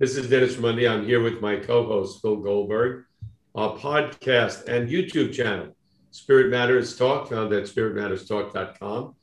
This is Dennis Raimondi. I'm here with my co host, Phil Goldberg. Our podcast and YouTube channel, Spirit Matters Talk, found at spiritmatterstalk.com.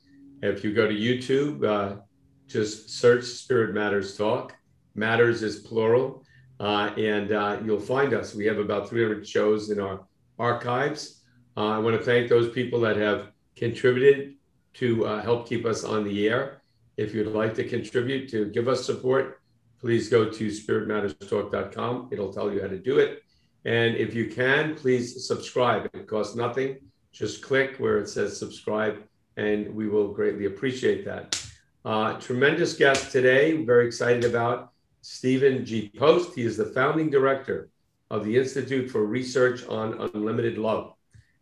If you go to YouTube, uh, just search Spirit Matters Talk. Matters is plural, uh, and uh, you'll find us. We have about 300 shows in our archives. Uh, I want to thank those people that have contributed to uh, help keep us on the air. If you'd like to contribute to give us support, please go to spiritmatterstalk.com. It'll tell you how to do it. And if you can, please subscribe. It costs nothing. Just click where it says subscribe, and we will greatly appreciate that. Uh, tremendous guest today. Very excited about Stephen G. Post. He is the founding director of the Institute for Research on Unlimited Love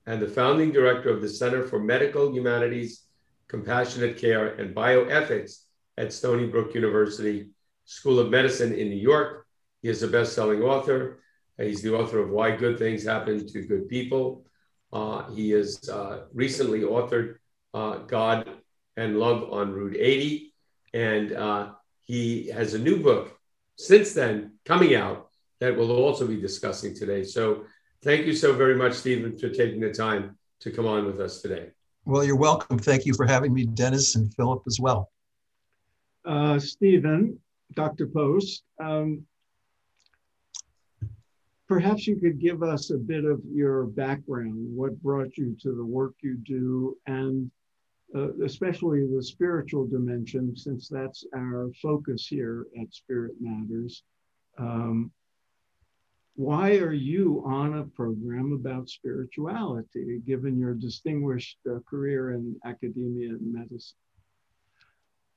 and the founding director of the Center for Medical Humanities, Compassionate Care, and Bioethics at Stony Brook University School of Medicine in New York. He is a best selling author. He's the author of Why Good Things Happen to Good People. Uh, he has uh, recently authored uh, God and Love on Route 80. And uh, he has a new book since then coming out that we'll also be discussing today. So thank you so very much, Stephen, for taking the time to come on with us today. Well, you're welcome. Thank you for having me, Dennis and Philip as well. Uh, Stephen, Dr. Post, um, perhaps you could give us a bit of your background, what brought you to the work you do, and uh, especially the spiritual dimension, since that's our focus here at Spirit Matters. Um, why are you on a program about spirituality, given your distinguished uh, career in academia and medicine?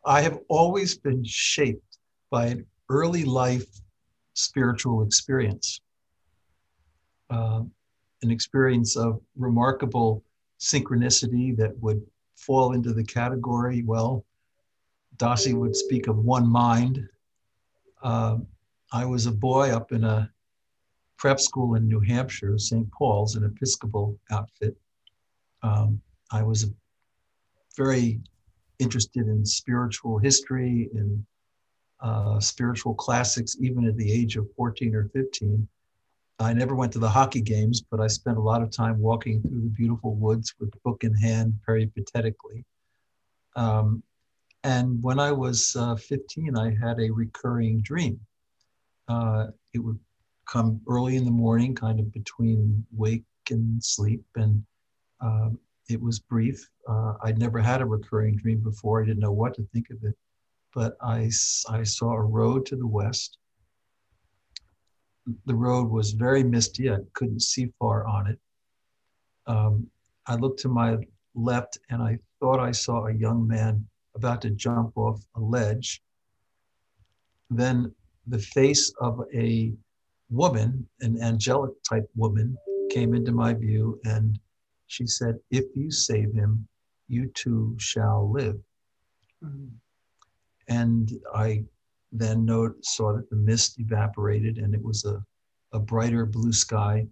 I have always been shaped by an early life spiritual experience, uh, an experience of remarkable synchronicity that would fall into the category, well, Dossey would speak of one mind. Uh, I was a boy up in a prep school in New Hampshire, St. Paul's, an Episcopal outfit. Um, I was very interested in spiritual history and uh, spiritual classics, even at the age of 14 or 15. I never went to the hockey games, but I spent a lot of time walking through the beautiful woods with book in hand, peripatetically. Um, and when I was uh, 15, I had a recurring dream. Uh, it would come early in the morning, kind of between wake and sleep, and uh, it was brief. Uh, I'd never had a recurring dream before. I didn't know what to think of it, but I, I saw a road to the west the road was very misty. I couldn't see far on it. Um, I looked to my left and I thought I saw a young man about to jump off a ledge. Then the face of a woman, an angelic type woman, came into my view and she said, If you save him, you too shall live. Mm-hmm. And I then note, saw that the mist evaporated and it was a, a brighter blue sky.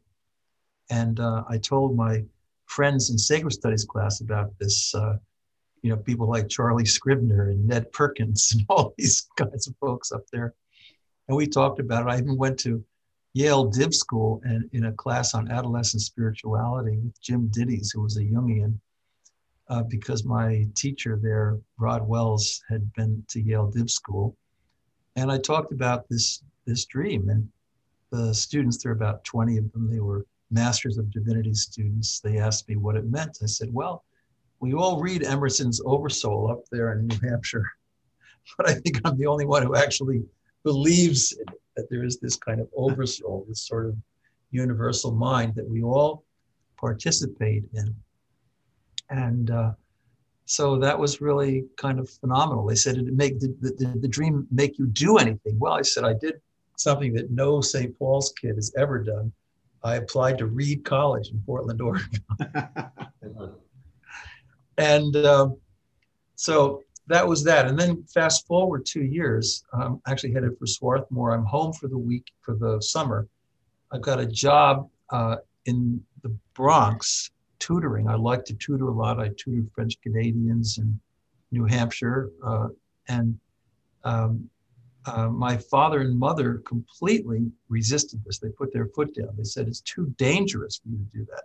And uh, I told my friends in sacred studies class about this, uh, you know, people like Charlie Scribner and Ned Perkins and all these kinds of folks up there. And we talked about it. I even went to Yale Div School and in a class on adolescent spirituality with Jim Dittes, who was a Jungian, uh, because my teacher there, Rod Wells, had been to Yale Div School and I talked about this this dream, and the students there are about 20 of them. They were Masters of Divinity students. They asked me what it meant. I said, "Well, we all read Emerson's Oversoul up there in New Hampshire, but I think I'm the only one who actually believes that there is this kind of oversoul, this sort of universal mind that we all participate in." And uh, so that was really kind of phenomenal. They said, did, it make, the dream make you do anything? Well, I said, I did something that no St. Paul's kid has ever done. I applied to Reed College in Portland, Oregon. and um, so that was that. And then fast forward two years, I'm actually headed for Swarthmore. I'm home for the week, for the summer. I've got a job uh, in the Bronx tutoring. I like to tutor a lot. I tutored French Canadians in New Hampshire, uh, and um, uh, my father and mother completely resisted this. They put their foot down. They said it's too dangerous for you to do that.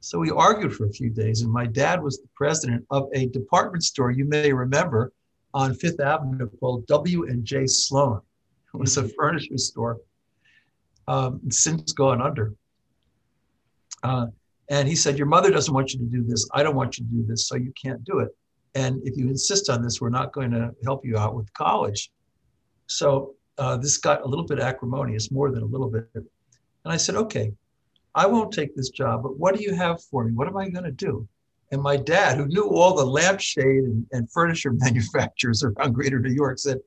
So we argued for a few days, and my dad was the president of a department store you may remember on Fifth Avenue called W and J Sloane. It was a furniture store, um, since gone under. Uh, and he said, "Your mother doesn't want you to do this. I don't want you to do this, so you can't do it. And if you insist on this, we're not going to help you out with college." So uh, this got a little bit acrimonious, more than a little bit. And I said, "Okay, I won't take this job, but what do you have for me? What am I going to do? And my dad, who knew all the lampshade and, and furniture manufacturers around greater New York, said,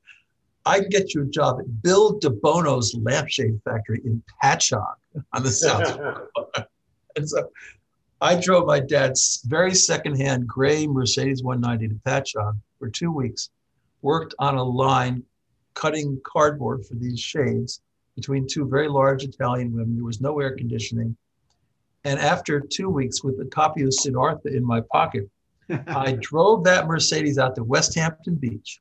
I can get you a job at Bill DeBono's lampshade factory in Patchogue on the South. And so I drove my dad's very secondhand gray Mercedes 190 to Patchogue for two weeks, worked on a line cutting cardboard for these shades between two very large Italian women. There was no air conditioning. And after two weeks with a copy of Siddhartha in my pocket, I drove that Mercedes out to Westhampton Beach.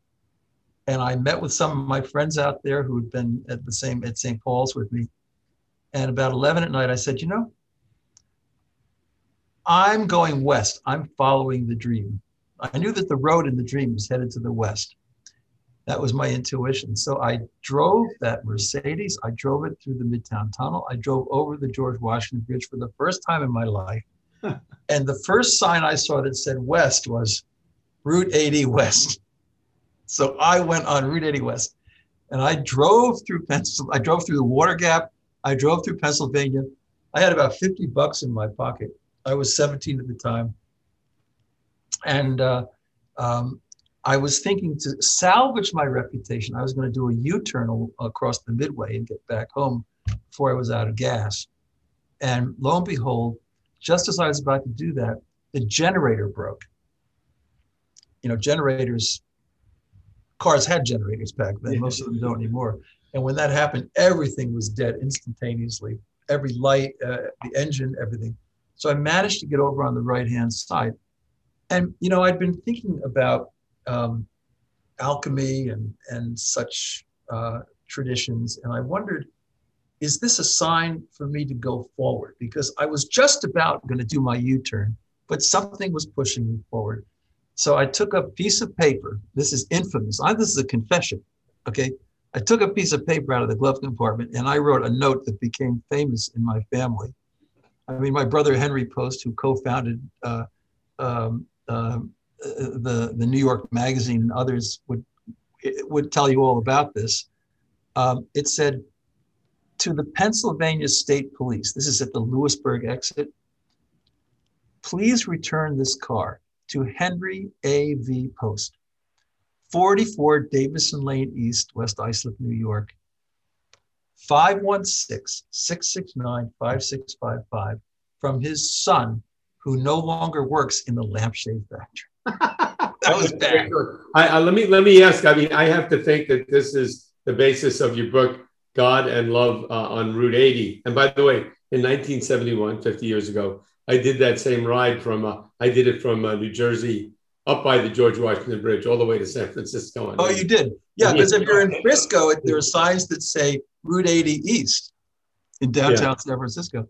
And I met with some of my friends out there who had been at the same at St. Paul's with me. And about 11 at night, I said, you know, I'm going west. I'm following the dream. I knew that the road in the dream was headed to the west. That was my intuition. So I drove that Mercedes. I drove it through the Midtown Tunnel. I drove over the George Washington Bridge for the first time in my life. and the first sign I saw that said West was Route 80 West. So I went on Route 80 West and I drove through Pencil. I drove through the Water Gap. I drove through Pennsylvania. I had about 50 bucks in my pocket. I was 17 at the time. And uh, um, I was thinking to salvage my reputation, I was going to do a U turn across the Midway and get back home before I was out of gas. And lo and behold, just as I was about to do that, the generator broke. You know, generators, cars had generators back then, most of them don't anymore. And when that happened, everything was dead instantaneously every light, uh, the engine, everything. So I managed to get over on the right hand side. And, you know, I'd been thinking about um, alchemy and, and such uh, traditions. And I wondered, is this a sign for me to go forward? Because I was just about going to do my U turn, but something was pushing me forward. So I took a piece of paper. This is infamous. I, this is a confession. Okay. I took a piece of paper out of the glove compartment and I wrote a note that became famous in my family. I mean, my brother Henry Post, who co founded uh, um, uh, the the New York Magazine and others would would tell you all about this. Um, it said to the Pennsylvania State Police. This is at the Lewisburg exit. Please return this car to Henry A. V. Post, 44 Davison Lane East, West Islip, New York. 516 669 5655 from his son, who no longer works in the lampshade factory that was bad. I, I, let me let me ask. I mean, I have to think that this is the basis of your book, God and Love uh, on Route 80. And by the way, in 1971, 50 years ago, I did that same ride from. Uh, I did it from uh, New Jersey up by the George Washington Bridge all the way to San Francisco. Oh, you did? Yeah, because if you're in Frisco, there are signs that say Route 80 East in downtown yeah. San Francisco.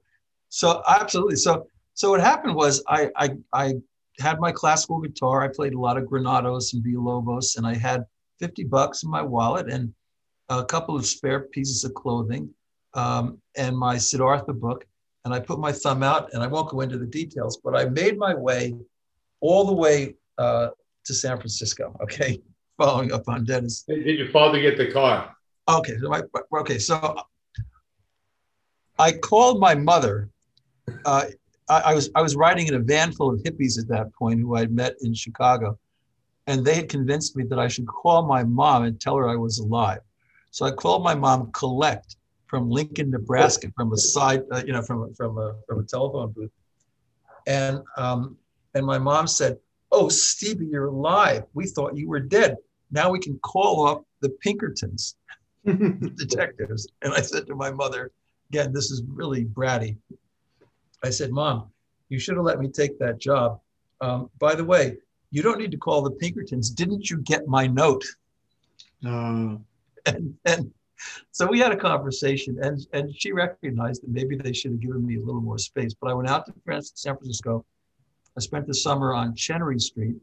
So absolutely. So so what happened was I I I had my classical guitar. I played a lot of Granados and Villalobos, and I had 50 bucks in my wallet and a couple of spare pieces of clothing um, and my Siddhartha book. And I put my thumb out, and I won't go into the details, but I made my way all the way uh, to San Francisco. Okay, following up on Dennis. Did your father get the car? Okay, so my, okay, so I called my mother. Uh, I, I, was I was riding in a van full of hippies at that point who I'd met in Chicago, and they had convinced me that I should call my mom and tell her I was alive. So I called my mom collect from Lincoln, Nebraska, from a side, uh, you know, from from a from a telephone booth, and um, and my mom said, "Oh, Stevie, you're alive. We thought you were dead. Now we can call up the Pinkertons, detectives." And I said to my mother, again, this is really bratty. I said, Mom, you should have let me take that job. Um, by the way, you don't need to call the Pinkertons. Didn't you get my note? Uh, and, and so we had a conversation, and, and she recognized that maybe they should have given me a little more space. But I went out to San Francisco. I spent the summer on Chenery Street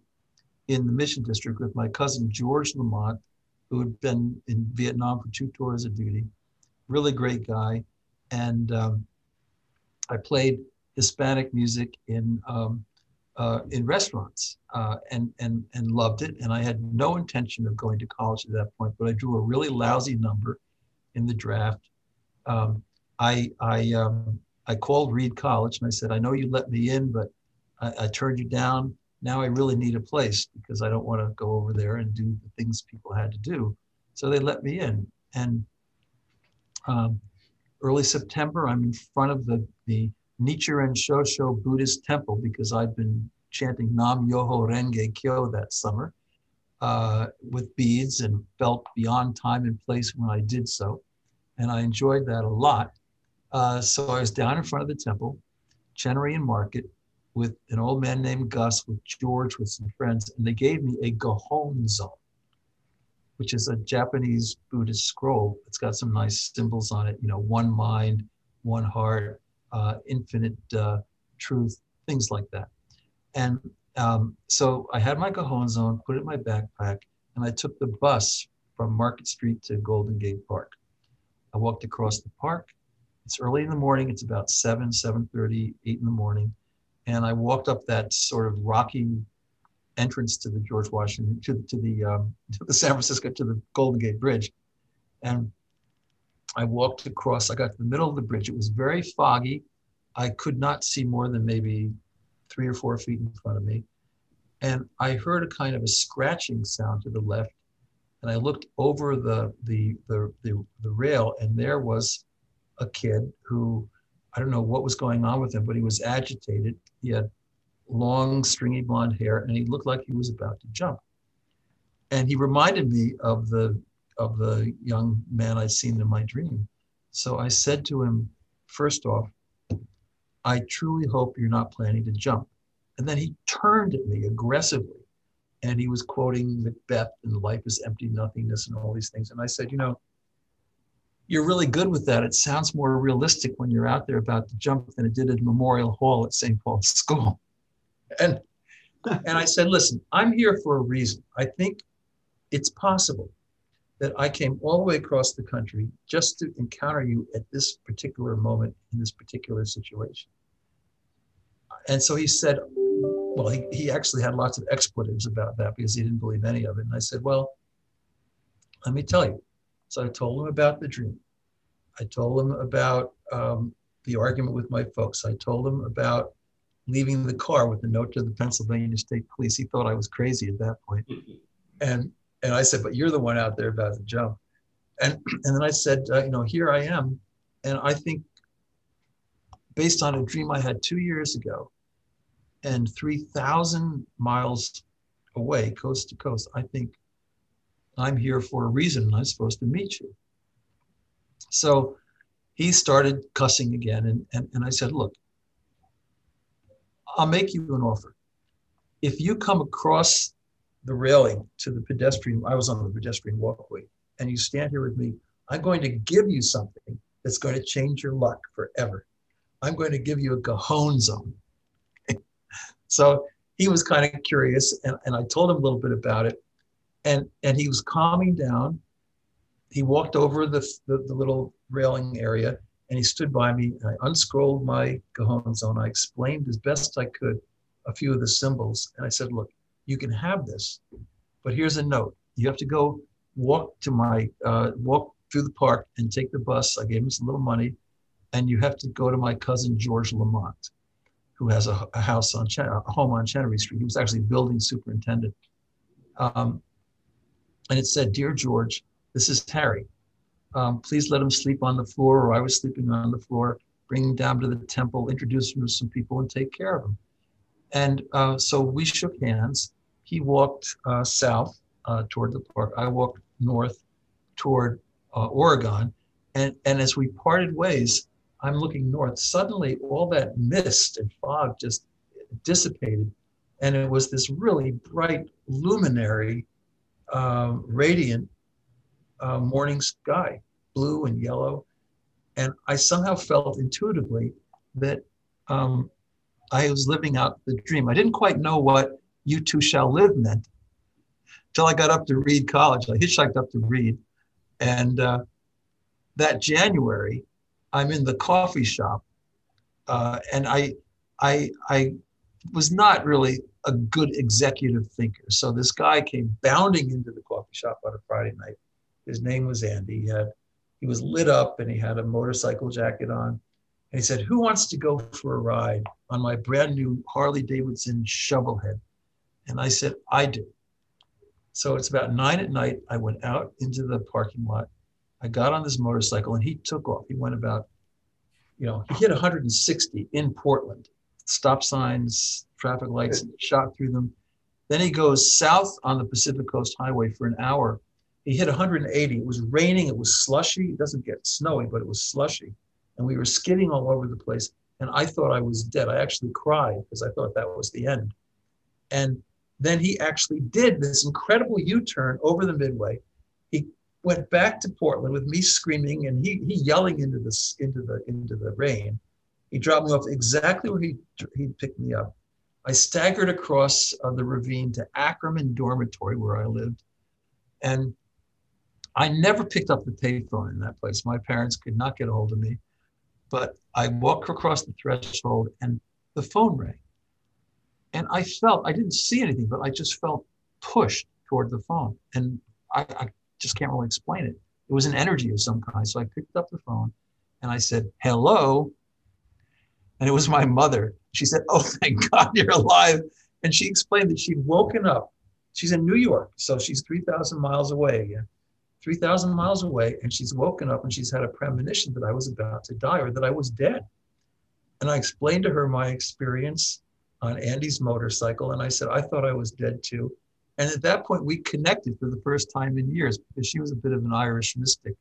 in the Mission District with my cousin George Lamont, who had been in Vietnam for two tours of duty. Really great guy. And um, I played Hispanic music in um, uh, in restaurants uh, and and and loved it. And I had no intention of going to college at that point, but I drew a really lousy number in the draft. Um, I I um, I called Reed College and I said, I know you let me in, but I, I turned you down. Now I really need a place because I don't want to go over there and do the things people had to do. So they let me in. And um, early September, I'm in front of the the Nichiren Shoshu Buddhist temple because I'd been chanting Nam Myoho Renge Kyo that summer uh, with beads and felt beyond time and place when I did so. And I enjoyed that a lot. Uh, so I was down in front of the temple, Chenerian Market, with an old man named Gus, with George, with some friends, and they gave me a Gohonzon, which is a Japanese Buddhist scroll. It's got some nice symbols on it, you know, one mind, one heart, uh, infinite uh, truth, things like that. And um, so I had my Gohonzon, put it in my backpack, and I took the bus from Market Street to Golden Gate Park. I walked across the park. It's early in the morning. It's about 7, 7.30, 8 in the morning. And I walked up that sort of rocky entrance to the George Washington, to, to, the, um, to the San Francisco, to the Golden Gate Bridge. And I walked across, I got to the middle of the bridge. It was very foggy. I could not see more than maybe three or four feet in front of me. And I heard a kind of a scratching sound to the left. And I looked over the, the, the, the, the rail, and there was a kid who, I don't know what was going on with him, but he was agitated. He had long, stringy blonde hair, and he looked like he was about to jump. And he reminded me of the of the young man I'd seen in my dream. So I said to him, first off, I truly hope you're not planning to jump. And then he turned at me aggressively and he was quoting Macbeth and life is empty nothingness and all these things. And I said, you know, you're really good with that. It sounds more realistic when you're out there about to jump than it did at Memorial Hall at St. Paul's School. And and I said, listen, I'm here for a reason. I think it's possible that I came all the way across the country just to encounter you at this particular moment in this particular situation. And so he said, well, he, he actually had lots of expletives about that because he didn't believe any of it. And I said, well, let me tell you. So I told him about the dream. I told him about um, the argument with my folks. I told him about leaving the car with a note to the Pennsylvania State Police. He thought I was crazy at that point. And and I said, but you're the one out there about to jump. And, and then I said, uh, you know, here I am. And I think based on a dream I had two years ago and 3,000 miles away, coast to coast, I think I'm here for a reason and I'm supposed to meet you. So he started cussing again. And, and, and I said, look, I'll make you an offer. If you come across the railing to the pedestrian. I was on the pedestrian walkway, and you stand here with me. I'm going to give you something that's going to change your luck forever. I'm going to give you a Gohonzon. so he was kind of curious, and, and I told him a little bit about it, and and he was calming down. He walked over the, the, the little railing area, and he stood by me. And I unscrolled my Gohonzon. I explained as best I could a few of the symbols, and I said, "Look, you can have this, but here's a note. You have to go walk to my, uh, walk through the park and take the bus. I gave him some little money. And you have to go to my cousin, George Lamont, who has a, a house on, Chen- a home on Chenery Street. He was actually building superintendent. Um, and it said, Dear George, this is Harry. Um, please let him sleep on the floor, or I was sleeping on the floor. Bring him down to the temple, introduce him to some people, and take care of him. And uh, so we shook hands. He walked uh, south uh, toward the park. I walked north toward uh, Oregon. And, and as we parted ways, I'm looking north. Suddenly, all that mist and fog just dissipated. And it was this really bright, luminary, um, radiant uh, morning sky, blue and yellow. And I somehow felt intuitively that um, I was living out the dream. I didn't quite know what you too shall live meant until I got up to Reed College. I hitchhiked up to Reed. And uh, that January, I'm in the coffee shop. Uh, and I, I, I was not really a good executive thinker. So this guy came bounding into the coffee shop on a Friday night. His name was Andy. He had he was lit up and he had a motorcycle jacket on. And he said, Who wants to go for a ride on my brand new Harley Davidson Shovelhead? And I said, I do. So it's about nine at night. I went out into the parking lot. I got on this motorcycle and he took off. He went about, you know, he hit 160 in Portland, stop signs, traffic lights, shot through them. Then he goes south on the Pacific Coast Highway for an hour. He hit 180. It was raining. It was slushy. It doesn't get snowy, but it was slushy. And we were skidding all over the place. And I thought I was dead. I actually cried because I thought that was the end. And then he actually did this incredible U-turn over the midway. He went back to Portland with me screaming and he, he yelling into this into the into the rain. He dropped me off exactly where he he picked me up. I staggered across uh, the ravine to Ackerman Dormitory where I lived, and I never picked up the payphone in that place. My parents could not get a hold of me, but I walked across the threshold and the phone rang. And I felt, I didn't see anything, but I just felt pushed toward the phone. And I, I just can't really explain it. It was an energy of some kind. So I picked up the phone and I said, hello. And it was my mother. She said, oh, thank God you're alive. And she explained that she'd woken up. She's in New York, so she's 3,000 miles away. 3,000 miles away, and she's woken up and she's had a premonition that I was about to die or that I was dead. And I explained to her my experience on Andy's motorcycle, and I said, I thought I was dead too. And at that point, we connected for the first time in years because she was a bit of an Irish mystic.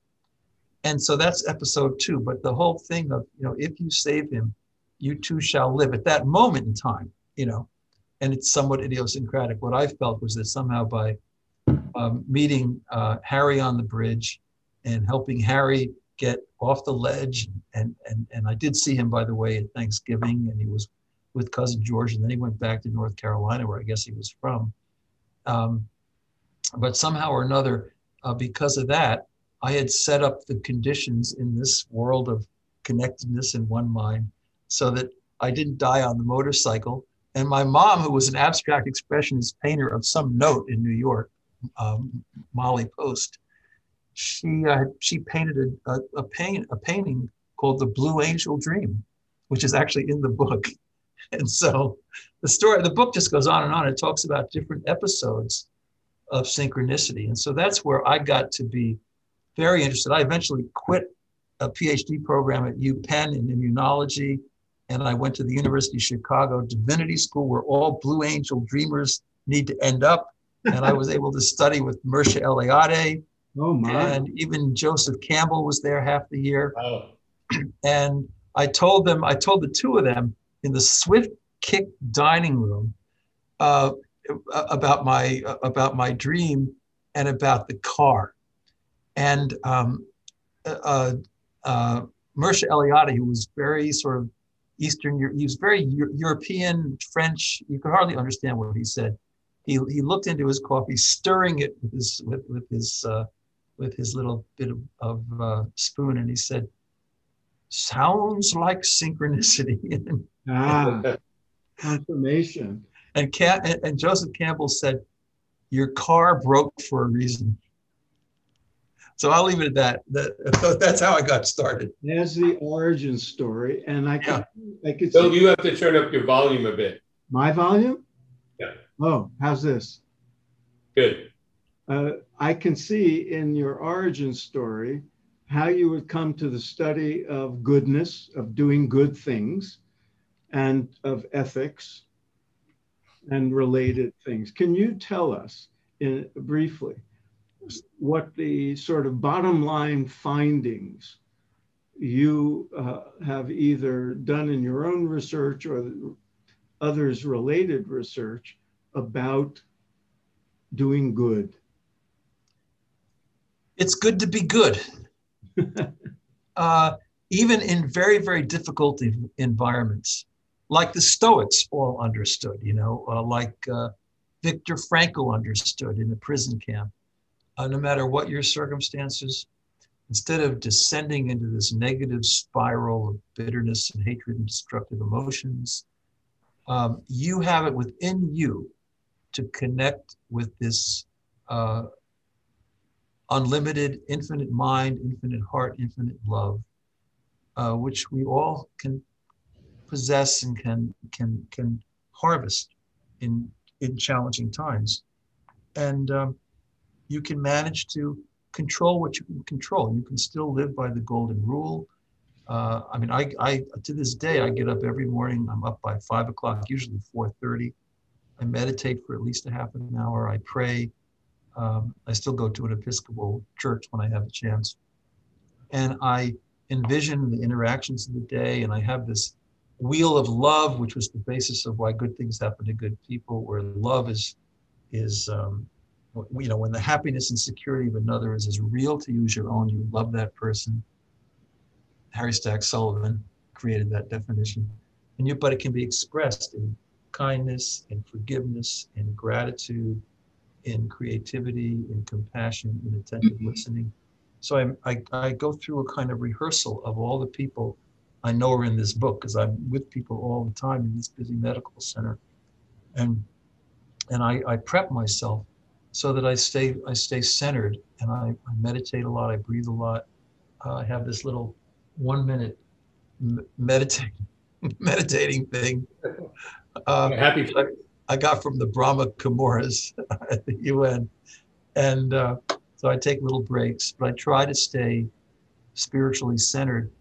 And so that's episode two. But the whole thing of, you know, if you save him, you too shall live at that moment in time, you know, and it's somewhat idiosyncratic. What I felt was that somehow by um, meeting uh, Harry on the bridge and helping Harry get off the ledge. And, and, and I did see him, by the way, at Thanksgiving, and he was with cousin George, and then he went back to North Carolina, where I guess he was from. Um, but somehow or another, uh, because of that, I had set up the conditions in this world of connectedness in one mind so that I didn't die on the motorcycle. And my mom, who was an abstract expressionist painter of some note in New York, um, Molly Post, she uh, she painted a, a, a, paint, a painting called the Blue Angel Dream, which is actually in the book. And so the story, the book just goes on and on. It talks about different episodes of synchronicity. And so that's where I got to be very interested. I eventually quit a PhD program at UPenn in immunology, and I went to the University of Chicago Divinity School, where all Blue Angel dreamers need to end up and I was able to study with Mircea Eliade. Oh my! And even Joseph Campbell was there half the year. Oh. And I told them, I told the two of them in the Swift Kick dining room uh, about my uh, about my dream and about the car. And um, uh, uh, Mircea Eliade, who was very sort of Eastern, he was very European, French. You could hardly understand what he said he, he looked into his coffee, stirring it with his with, with his uh, with his little bit of, of uh, spoon, and he said, "Sounds like synchronicity." ah, confirmation. And, Cam- and, and Joseph Campbell said, "Your car broke for a reason." So I'll leave it at that. that that's how I got started. That's the origin story, and I can. yeah. I could. So you have to turn up your volume a bit. My volume? Yeah. Oh, how's this? Good. Uh, I can see in your origin story how you would come to the study of goodness, of doing good things, and of ethics and related things. Can you tell us in, briefly what the sort of bottom line findings you uh, have either done in your own research or others related research about doing good? It's good to be good. uh, even in very, very difficult environments, like the Stoics all understood, you know, uh, like uh, Viktor Frankl understood in a prison camp. Uh, no matter what your circumstances, instead of descending into this negative spiral of bitterness and hatred and destructive emotions, um, you have it within you to connect with this uh, unlimited, infinite mind, infinite heart, infinite love, uh, which we all can possess and can can can harvest in in challenging times, and um, you can manage to control what you can control. You can still live by the golden rule. Uh, I mean, I, I to this day I get up every morning. I'm up by five o'clock, usually four thirty. I meditate for at least a half an hour. I pray. Um, I still go to an Episcopal church when I have a chance, and I envision the interactions of the day, and I have this wheel of love, which was the basis of why good things happen to good people, where love is is um, you know when the happiness and security of another is as real to you as your own, you love that person. Harry Stack Sullivan created that definition, and you but it can be expressed in kindness, in forgiveness, in gratitude, in creativity, in compassion, in attentive mm-hmm. listening. So I, I, I go through a kind of rehearsal of all the people I know are in this book because I'm with people all the time in this busy medical center, and and I, I prep myself so that I stay I stay centered and I, I meditate a lot. I breathe a lot. Uh, I have this little one minute m- meditating meditating thing. Uh, happy. I, I got from the Brahma Kumaris at the UN, and uh, so I take little breaks, but I try to stay spiritually centered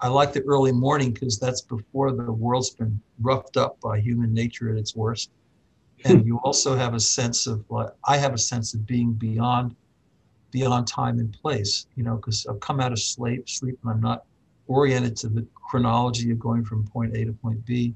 I like the early morning because that's before the world's been roughed up by human nature at its worst. And you also have a sense of like I have a sense of being beyond beyond time and place, you know, because I've come out of sleep, sleep, and I'm not oriented to the chronology of going from point A to point B.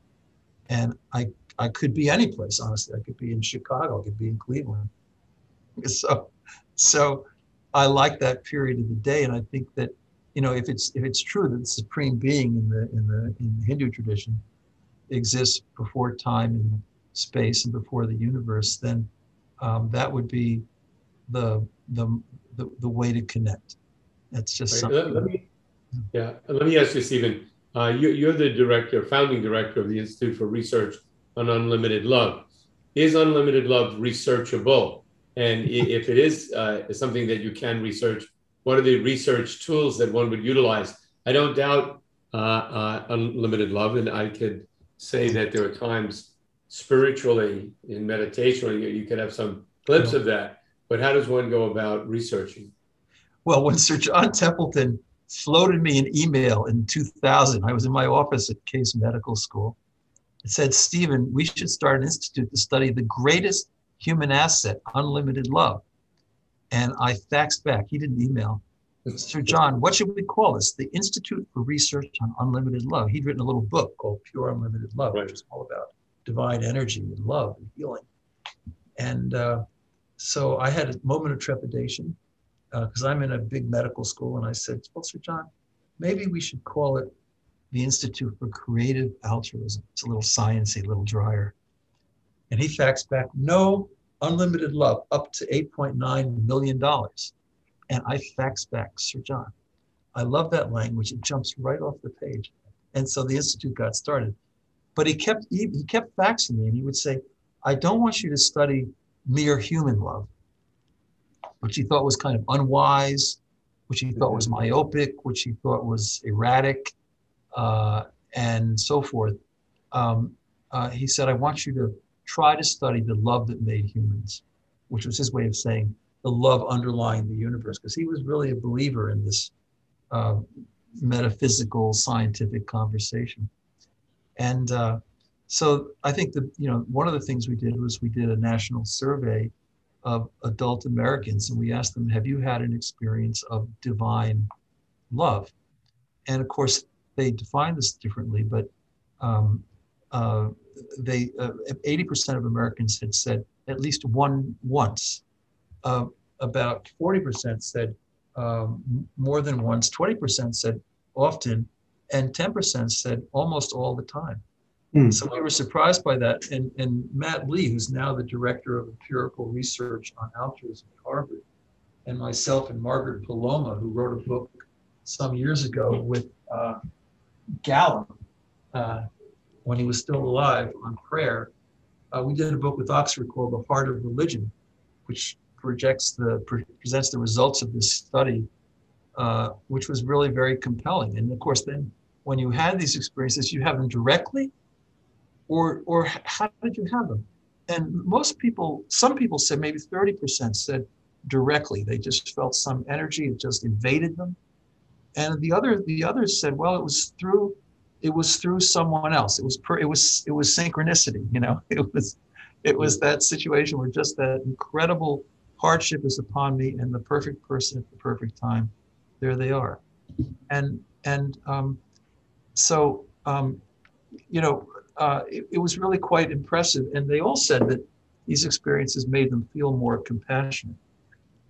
And I I could be any place, honestly. I could be in Chicago, I could be in Cleveland. So so I like that period of the day. And I think that you know, if it's if it's true that the supreme being in the in the in the Hindu tradition exists before time and space and before the universe, then um, that would be the, the the the way to connect. That's just right. something. Let, me, yeah, let me ask you, Stephen. Uh, you, you're the director, founding director of the Institute for Research on Unlimited Love. Is unlimited love researchable? And if it is uh, something that you can research, what are the research tools that one would utilize? I don't doubt uh, uh, unlimited love, and I could say that there are times spiritually in meditation you, you could have some glimpse yeah. of that. But how does one go about researching? Well, when Sir John Templeton floated me an email in 2000, I was in my office at Case Medical School. It said, Stephen, we should start an institute to study the greatest human asset, unlimited love. And I faxed back, he didn't email. Sir John, what should we call this? The Institute for Research on Unlimited Love. He'd written a little book called Pure Unlimited Love, right. which is all about divine energy and love and healing. And uh, so I had a moment of trepidation because uh, I'm in a big medical school. And I said, Well, Sir John, maybe we should call it the Institute for Creative Altruism. It's a little sciencey, a little drier. And he faxed back, No, unlimited love up to $8.9 million. And I faxed back, Sir John, I love that language. It jumps right off the page. And so the Institute got started. But he kept, he, he kept faxing me and he would say, I don't want you to study mere human love, which he thought was kind of unwise, which he thought was myopic, which he thought was erratic, uh, and so forth. Um, uh, he said, I want you to try to study the love that made humans, which was his way of saying the love underlying the universe, because he was really a believer in this uh, metaphysical scientific conversation. And uh, so I think that, you know, one of the things we did was we did a national survey of adult Americans and we asked them, have you had an experience of divine love? And of course, they define this differently, but um, uh, they uh, 80% of Americans had said at least one once. Uh, about 40% said um, more than once. 20% said often, and 10% said almost all the time. Mm. So we were surprised by that. And, and Matt Lee, who's now the director of empirical research on altruism at Harvard, and myself and Margaret Poloma, who wrote a book some years ago with uh, Gallup uh, when he was still alive on prayer. Uh, we did a book with Oxford called The Heart of Religion, which projects the pre- presents the results of this study, uh, which was really very compelling. And of course, then when you had these experiences, you have them directly, or or how did you have them? And most people, some people said maybe 30% said directly. They just felt some energy, it just invaded them. And the other the others said, well, it was through it was through someone else. It was per, it was it was synchronicity, you know. It was it was that situation where just that incredible hardship is upon me and the perfect person at the perfect time. There they are. And and um, so um, you know, uh, it, it was really quite impressive. And they all said that these experiences made them feel more compassionate.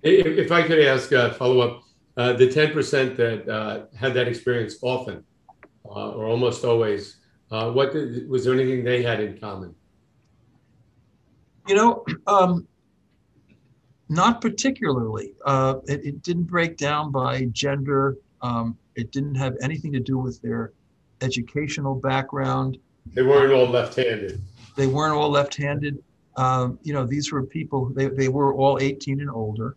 If I could ask a follow up, uh, the 10% that uh, had that experience often uh, or almost always, uh, what did, was there anything they had in common? You know, um, not particularly. Uh, it, it, didn't break down by gender. Um, it didn't have anything to do with their educational background. They weren't all left-handed. They weren't all left-handed. Um, you know, these were people. They, they were all 18 and older.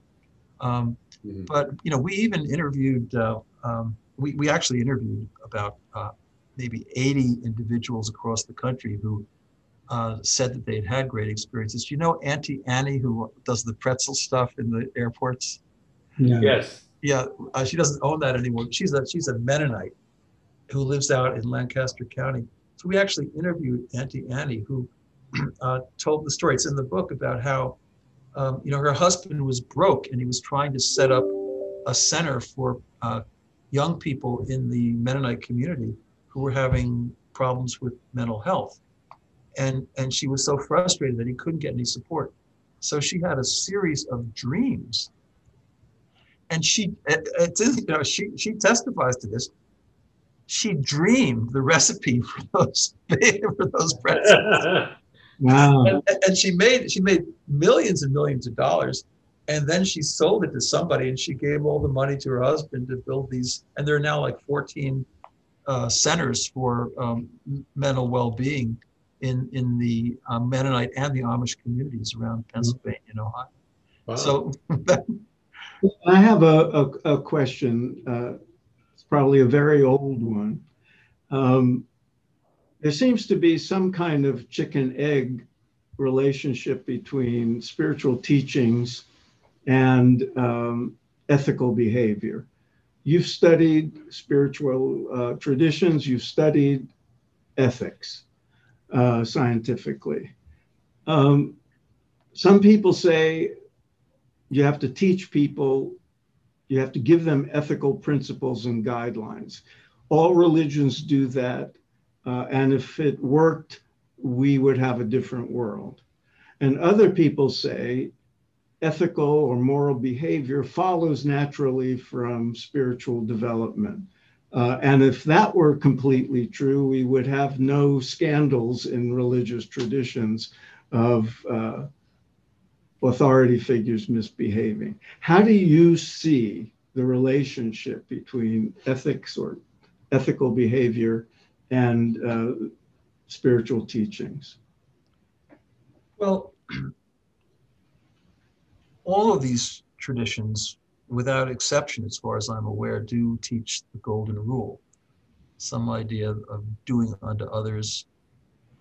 Um, mm-hmm. But you know, we even interviewed. Uh, um, we we actually interviewed about uh, maybe 80 individuals across the country who uh, said that they had had great experiences. You know, Auntie Annie, who does the pretzel stuff in the airports. Yeah. Yes. Yeah, uh, she doesn't own that anymore. She's a she's a Mennonite who lives out in Lancaster County. So we actually interviewed Auntie Annie, who uh, told the story. It's in the book about how um, you know, her husband was broke and he was trying to set up a center for uh, young people in the Mennonite community who were having problems with mental health. And, and she was so frustrated that he couldn't get any support. So she had a series of dreams. And she, it's, you know, she, she testifies to this. She dreamed the recipe for those, for those pretzels. Wow. And, and, she made she made millions and millions of dollars. And then she sold it to somebody and she gave all the money to her husband to build these. And there are now like 14 uh, centers for um, mental well being in, in the uh, Mennonite and the Amish communities around mm-hmm. Pennsylvania and Ohio. Wow. So I have a, a, a question. Uh, it's probably a very old one. Um, there seems to be some kind of chicken egg relationship between spiritual teachings and um, ethical behavior. You've studied spiritual uh, traditions, you've studied ethics uh, scientifically. Um, some people say you have to teach people, you have to give them ethical principles and guidelines. All religions do that. Uh, and if it worked, we would have a different world. And other people say ethical or moral behavior follows naturally from spiritual development. Uh, and if that were completely true, we would have no scandals in religious traditions of uh, authority figures misbehaving. How do you see the relationship between ethics or ethical behavior and uh, spiritual teachings? Well, all of these traditions, without exception, as far as I'm aware, do teach the golden rule some idea of doing unto others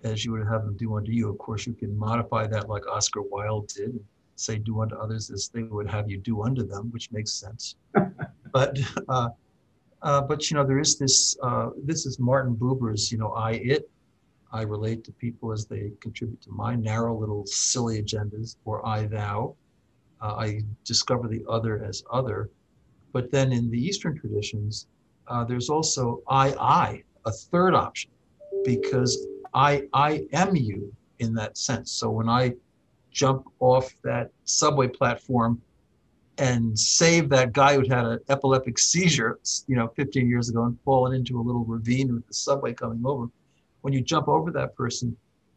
as you would have them do unto you. Of course, you can modify that like Oscar Wilde did, say, do unto others as they would have you do unto them, which makes sense. but uh, uh, but you know, there is this. Uh, this is Martin Buber's. You know, I it. I relate to people as they contribute to my narrow little silly agendas, or I thou. Uh, I discover the other as other. But then in the Eastern traditions, uh, there's also I I, a third option, because I I am you in that sense. So when I jump off that subway platform and save that guy who'd had an epileptic seizure, you know, 15 years ago and fallen into a little ravine with the subway coming over. When you jump over that person,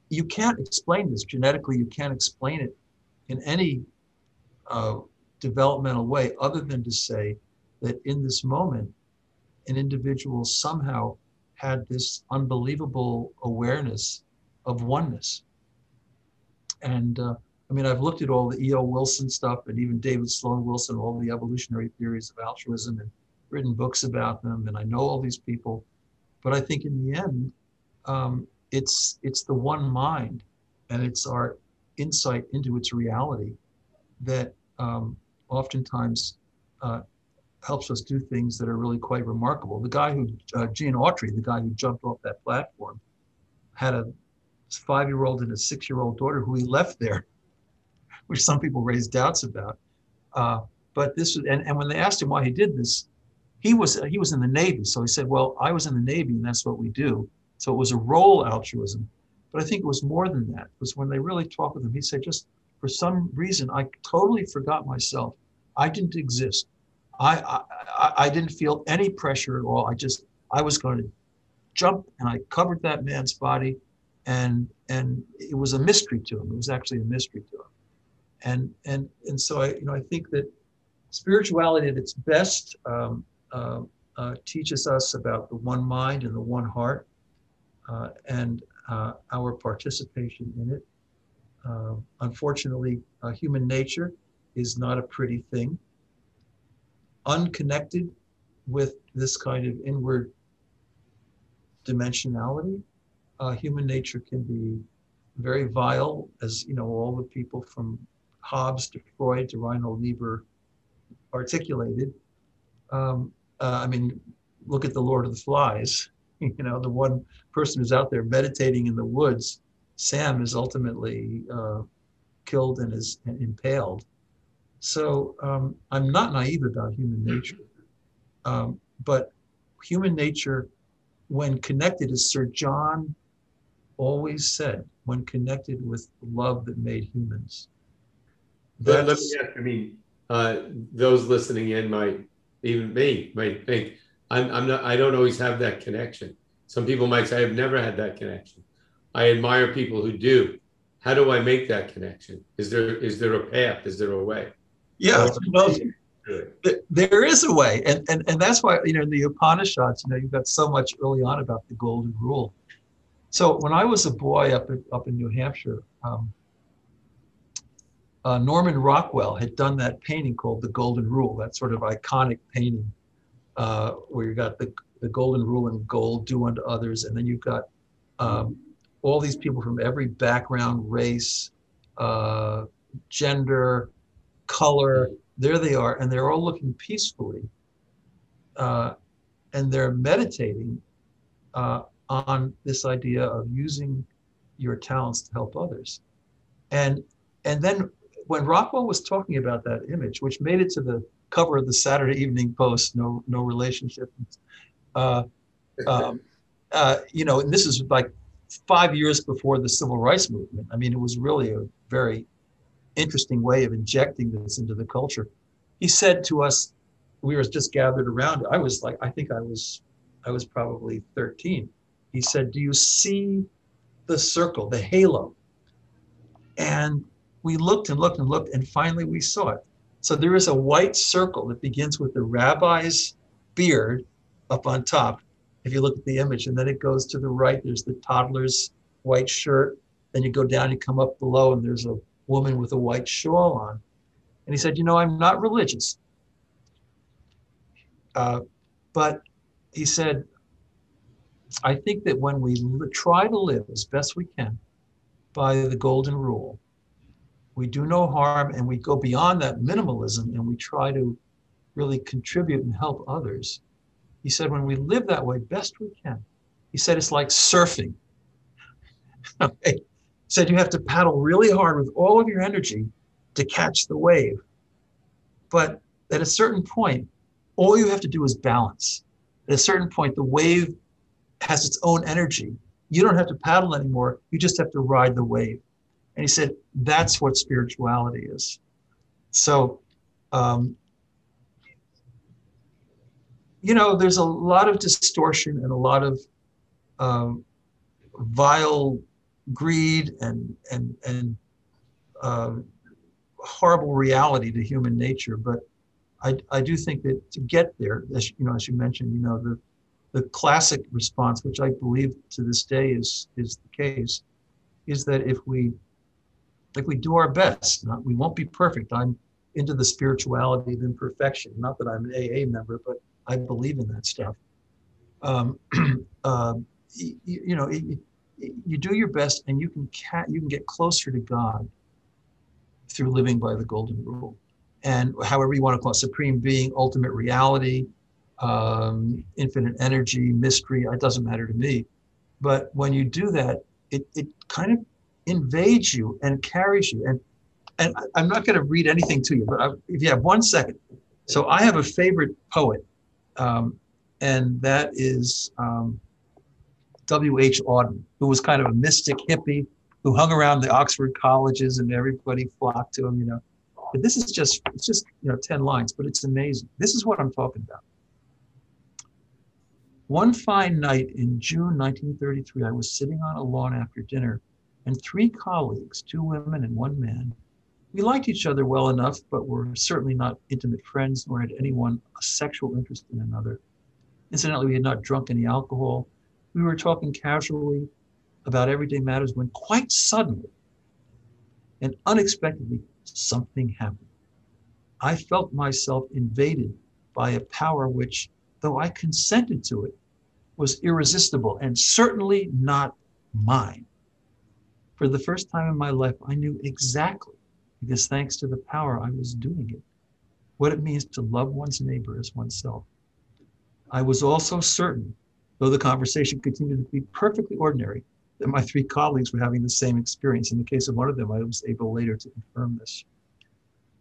you can't explain this genetically. You can't explain it in any uh, developmental way other than to say that in this moment, an individual somehow had this unbelievable awareness of oneness. And uh, I mean, I've looked at all the E.O. Wilson stuff and even David Sloan Wilson, all the evolutionary theories of altruism and written books about them. And I know all these people. But I think in the end, um, it's, it's the one mind and it's our insight into its reality that um, oftentimes uh, helps us do things that are really quite remarkable. The guy who, uh, Gene Autry, the guy who jumped off that platform, had a five year old and a six year old daughter who he left there which some people raise doubts about. Uh, but this was, and, and when they asked him why he did this, he was he was in the Navy. So he said, "Well, I was in the Navy, and that's what we do." So it was a role altruism. But I think it was more than that. It was when they really talked with him, he said, "Just for some reason, I totally forgot myself. I didn't exist. I I, I didn't feel any pressure at all. I just I was going to jump, and I covered that man's body, and and it was a mystery to him. It was actually a mystery to him and and and so I you know I think that spirituality at its best um, uh, uh, teaches us about the one mind and the one heart, uh, and uh, our participation in it. Uh, unfortunately, uh, human nature is not a pretty thing. Unconnected with this kind of inward dimensionality, human nature can be very vile, as you know, all the people from Hobbes to Freud to Reinhold Niebuhr articulated. Um, uh, I mean, look at the Lord of the Flies. You know, the one person who's out there meditating in the woods, Sam is ultimately uh, killed and is impaled. So um, I'm not naive about human nature, um, but human nature, when connected, as Sir John always said, when connected with love that made humans, let, let me ask, I mean, uh, those listening in might, even me, might think, I'm, I'm not, I don't always have that connection. Some people might say, I've never had that connection. I admire people who do. How do I make that connection? Is there, is there a path? Is there a way? Yeah, well, there is a way. And, and, and that's why, you know, in the Upanishads, you know, you've got so much early on about the golden rule. So when I was a boy up in, up in New Hampshire, um, uh, Norman Rockwell had done that painting called The Golden Rule, that sort of iconic painting uh, where you got the, the golden rule in gold, do unto others, and then you've got um, all these people from every background, race, uh, gender, color. There they are, and they're all looking peacefully, uh, and they're meditating uh, on this idea of using your talents to help others, and and then when Rockwell was talking about that image, which made it to the cover of the Saturday Evening Post, no no relationship, uh, um, uh, you know, and this is like five years before the civil rights movement. I mean, it was really a very interesting way of injecting this into the culture. He said to us, we were just gathered around. I was like, I think I was, I was probably 13. He said, "Do you see the circle, the halo?" And we looked and looked and looked, and finally we saw it. So there is a white circle that begins with the rabbi's beard up on top, if you look at the image, and then it goes to the right. There's the toddler's white shirt. Then you go down, you come up below, and there's a woman with a white shawl on. And he said, You know, I'm not religious. Uh, but he said, I think that when we try to live as best we can by the golden rule, we do no harm and we go beyond that minimalism and we try to really contribute and help others. He said, when we live that way, best we can. He said, it's like surfing. okay. Said, you have to paddle really hard with all of your energy to catch the wave. But at a certain point, all you have to do is balance. At a certain point, the wave has its own energy. You don't have to paddle anymore. You just have to ride the wave. And he said, that's what spirituality is. So um, you know, there's a lot of distortion and a lot of um, vile greed and and and uh, horrible reality to human nature. But I, I do think that to get there, as you know, as you mentioned, you know, the the classic response, which I believe to this day is is the case, is that if we if we do our best, not, we won't be perfect. I'm into the spirituality of imperfection. Not that I'm an AA member, but I believe in that stuff. Um, uh, you, you, know, you, do your best, and you can ca- you can get closer to God through living by the golden rule, and however you want to call it, supreme being, ultimate reality, um, infinite energy, mystery. It doesn't matter to me. But when you do that, it, it kind of invades you and carries you. And and I'm not going to read anything to you, but I, if you have one second. So I have a favorite poet, um, and that is um, W.H. Auden, who was kind of a mystic hippie who hung around the Oxford colleges and everybody flocked to him, you know. But this is just, it's just, you know, 10 lines, but it's amazing. This is what I'm talking about. One fine night in June 1933, I was sitting on a lawn after dinner, and three colleagues, two women and one man, we liked each other well enough, but were certainly not intimate friends, nor had anyone a sexual interest in another. Incidentally, we had not drunk any alcohol. We were talking casually about everyday matters when quite suddenly and unexpectedly something happened. I felt myself invaded by a power which, though I consented to it, was irresistible and certainly not mine. For the first time in my life, I knew exactly, because thanks to the power I was doing it, what it means to love one's neighbor as oneself. I was also certain, though the conversation continued to be perfectly ordinary, that my three colleagues were having the same experience. In the case of one of them, I was able later to confirm this.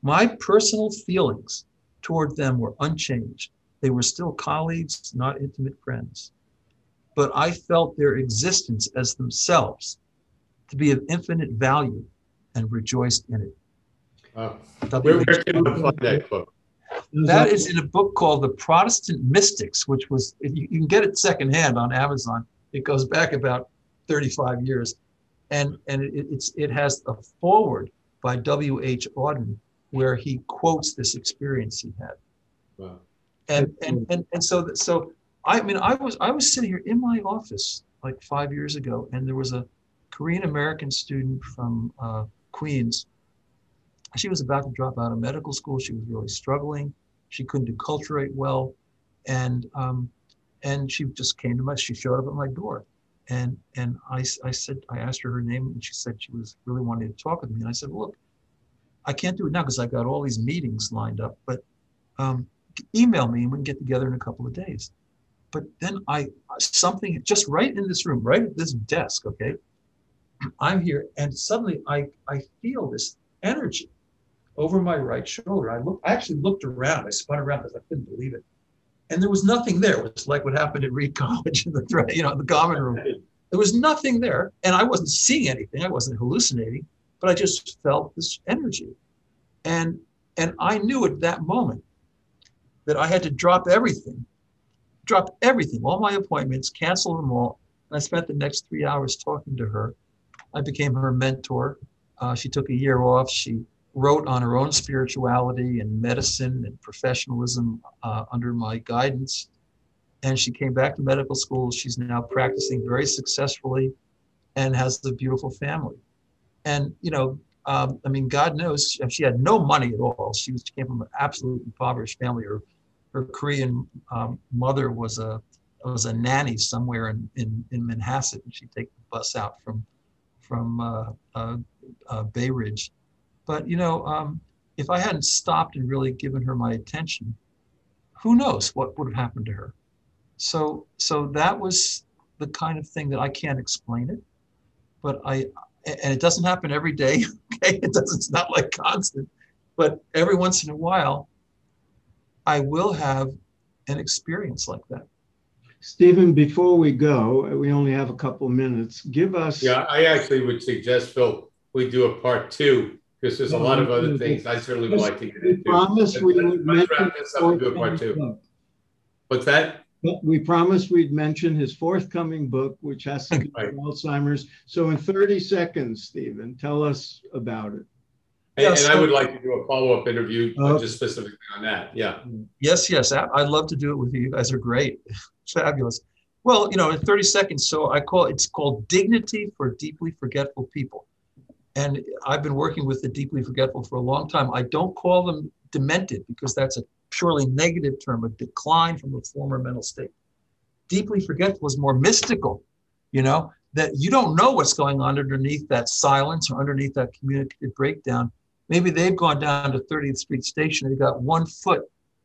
My personal feelings toward them were unchanged. They were still colleagues, not intimate friends but I felt their existence as themselves to be of infinite value and rejoiced in it. Wow. Where, where can I find that book? That is in a book called The Protestant Mystics, which was, you, can get it secondhand on Amazon. It goes back about 35 years. And, and it, it's, it has a foreword by W.H. Auden where he quotes this experience he had. Wow. And, and, and, and so, so I mean, I was I was sitting here in my office like five years ago, and there was a Korean American student from uh, Queens. She was about to drop out of medical school. She was really struggling. She couldn't acculturate well, and um, and she just came to my. She showed up at my door, and and I I said I asked her her name, and she said she was really wanting to talk with me. And I said, look, I can't do it now because I've got all these meetings lined up, but um, email me and we can get together in a couple of days. But then I something just right in this room, right at this desk, okay. I'm here, and suddenly I I feel this energy over my right shoulder. I look, I actually looked around. I spun around because I couldn't believe it, and there was nothing there. It was like what happened at Reed College in the you know the common room. There was nothing there, and I wasn't seeing anything. I wasn't hallucinating, but I just felt this energy, and and I knew at that moment that I had to drop everything drop everything, all my appointments, cancel them all. And I spent the next three hours talking to her. I became her mentor. Uh, she took a year off. She wrote on her own spirituality and medicine and professionalism uh, under my guidance. And she came back to medical school. She's now practicing very successfully and has a beautiful family. And, you know, um, I mean, God knows she had no money at all. She, was, she came from an absolutely impoverished family. Her her Korean um, mother was a was a nanny somewhere in, in, in Manhasset, and she'd take the bus out from from uh, uh, uh, Bay Ridge. But you know, um, if I hadn't stopped and really given her my attention, who knows what would have happened to her? So so that was the kind of thing that I can't explain it, but I and it doesn't happen every day. Okay, it doesn't. It's not like constant, but every once in a while, I will have an experience like that. Stephen, before we go, we only have a couple minutes. Give us. Yeah, I actually would suggest, Phil, we do a part two because there's a lot of other things I certainly would like to get We into. promised we would Let's wrap this up and do a part two. book. What's that? We promised we'd mention his forthcoming book, which has to do Right. with Alzheimer's. So in 30 seconds, Stephen, tell us about it. And, Yeah, and I would like to do a follow-up interview uh, just specifically on that. Yeah. Yes, yes. I- I'd love to do it with you. You guys are great. Fabulous. Well, you know, in 30 seconds, so I call it's called Dignity for Deeply Forgetful People. And I've been working with the deeply forgetful for a long time. I don't call them demented because that's a purely negative term, a decline from a former mental state. Deeply forgetful is more mystical, you know, that you don't know what's going on underneath that silence or underneath that communicative breakdown. Maybe they've gone down to 30th Street Station and they got one foot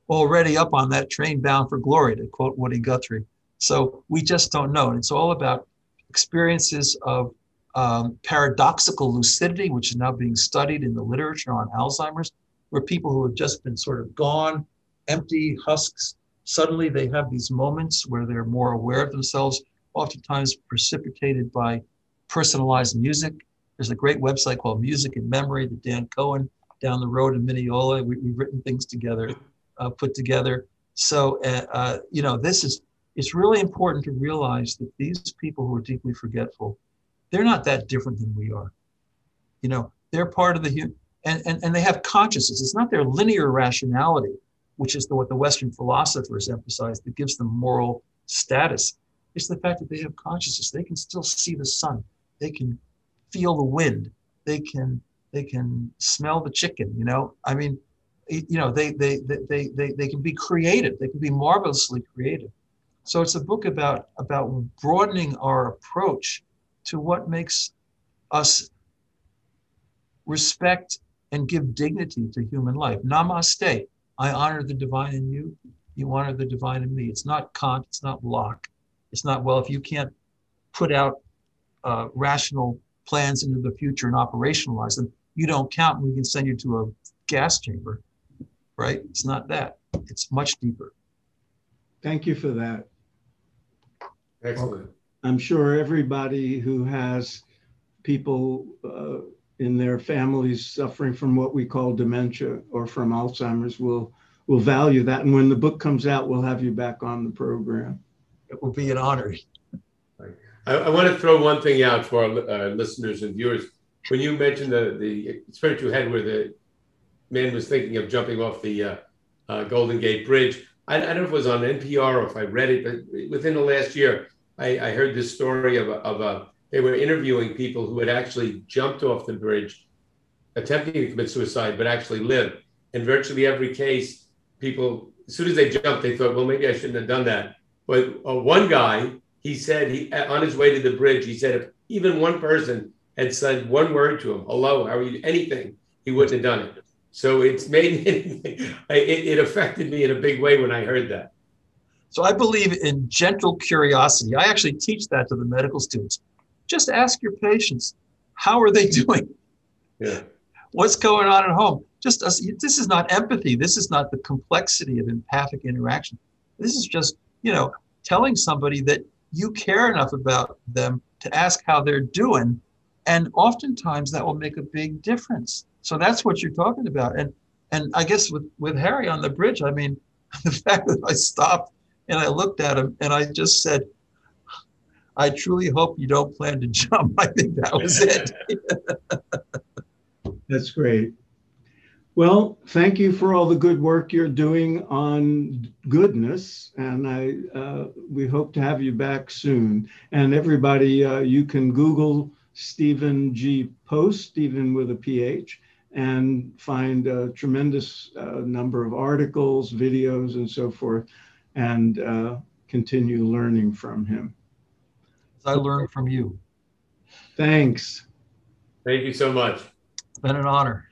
already up on that train bound for glory, to quote Woody Guthrie. So we just don't know. And it's all about experiences of um, paradoxical lucidity, which is now being studied in the literature on Alzheimer's, where people who have just been sort of gone, empty husks, suddenly they have these moments where they're more aware of themselves, oftentimes precipitated by personalized music. There's a great website called Music and Memory that Dan Cohen down the road in Mineola, we, we've written things together, uh, put together. So, uh, uh, you know, this is, it's really important to realize that these people who are deeply forgetful, they're not that different than we are. You know, they're part of the human, and, and, and they have consciousness. It's not their linear rationality, which is the, what the Western philosophers emphasize that gives them moral status. It's the fact that they have consciousness. They can still see the sun. They can feel the wind. They can they can smell the chicken. You know, I mean, you know, they they they they they, they can be creative. They can be marvelously creative. So it's a book about about broadening our approach to what makes us respect and give dignity to human life. Namaste. I honor the divine in you. You honor the divine in me. It's not Kant. It's not Locke. It's not, well, if you can't put out uh, rational plans into the future and operationalize them, you don't count and we can send you to a gas chamber, right? It's not that. It's much deeper. Thank you for that. Excellent. I'm sure everybody who has people uh, in their families suffering from what we call dementia or from Alzheimer's will will value that. And when the book comes out, we'll have you back on the program. It will be an honor. I, I want to throw one thing out for our uh, listeners and viewers. When you mentioned the, the experience you had where the man was thinking of jumping off the uh, uh, Golden Gate Bridge, I, I, don't know if it was on NPR or if I read it, but within the last year, I, I heard this story of a, of a, they were interviewing people who had actually jumped off the bridge, attempting to commit suicide, but actually lived. In virtually every case, people, as soon as they jumped, they thought, well, maybe I shouldn't have done that. But uh, one guy, he said he on his way to the bridge, he said if even one person had said one word to him, hello, how are you, anything, he wouldn't have done it. So it's made it, it affected me in a big way when I heard that. So I believe in gentle curiosity. I actually teach that to the medical students. Just ask your patients, how are they doing? Yeah. What's going on at home? Just uh, this is not empathy. This is not the complexity of empathic interaction. This is just, you know, telling somebody that you care enough about them to ask how they're doing. And oftentimes that will make a big difference. So that's what you're talking about. And and I guess with, with Harry on the bridge, I mean, the fact that I stopped and I looked at him and I just said, I truly hope you don't plan to jump. I think that was it. That's great. Well, thank you for all the good work you're doing on goodness, and I uh, we hope to have you back soon. And everybody, uh, you can Google Stephen G. Post, Stephen with a PH, and find a tremendous uh, number of articles, videos, and so forth, and uh, continue learning from him. I learned from you. Thanks. Thank you so much. It's been an honor.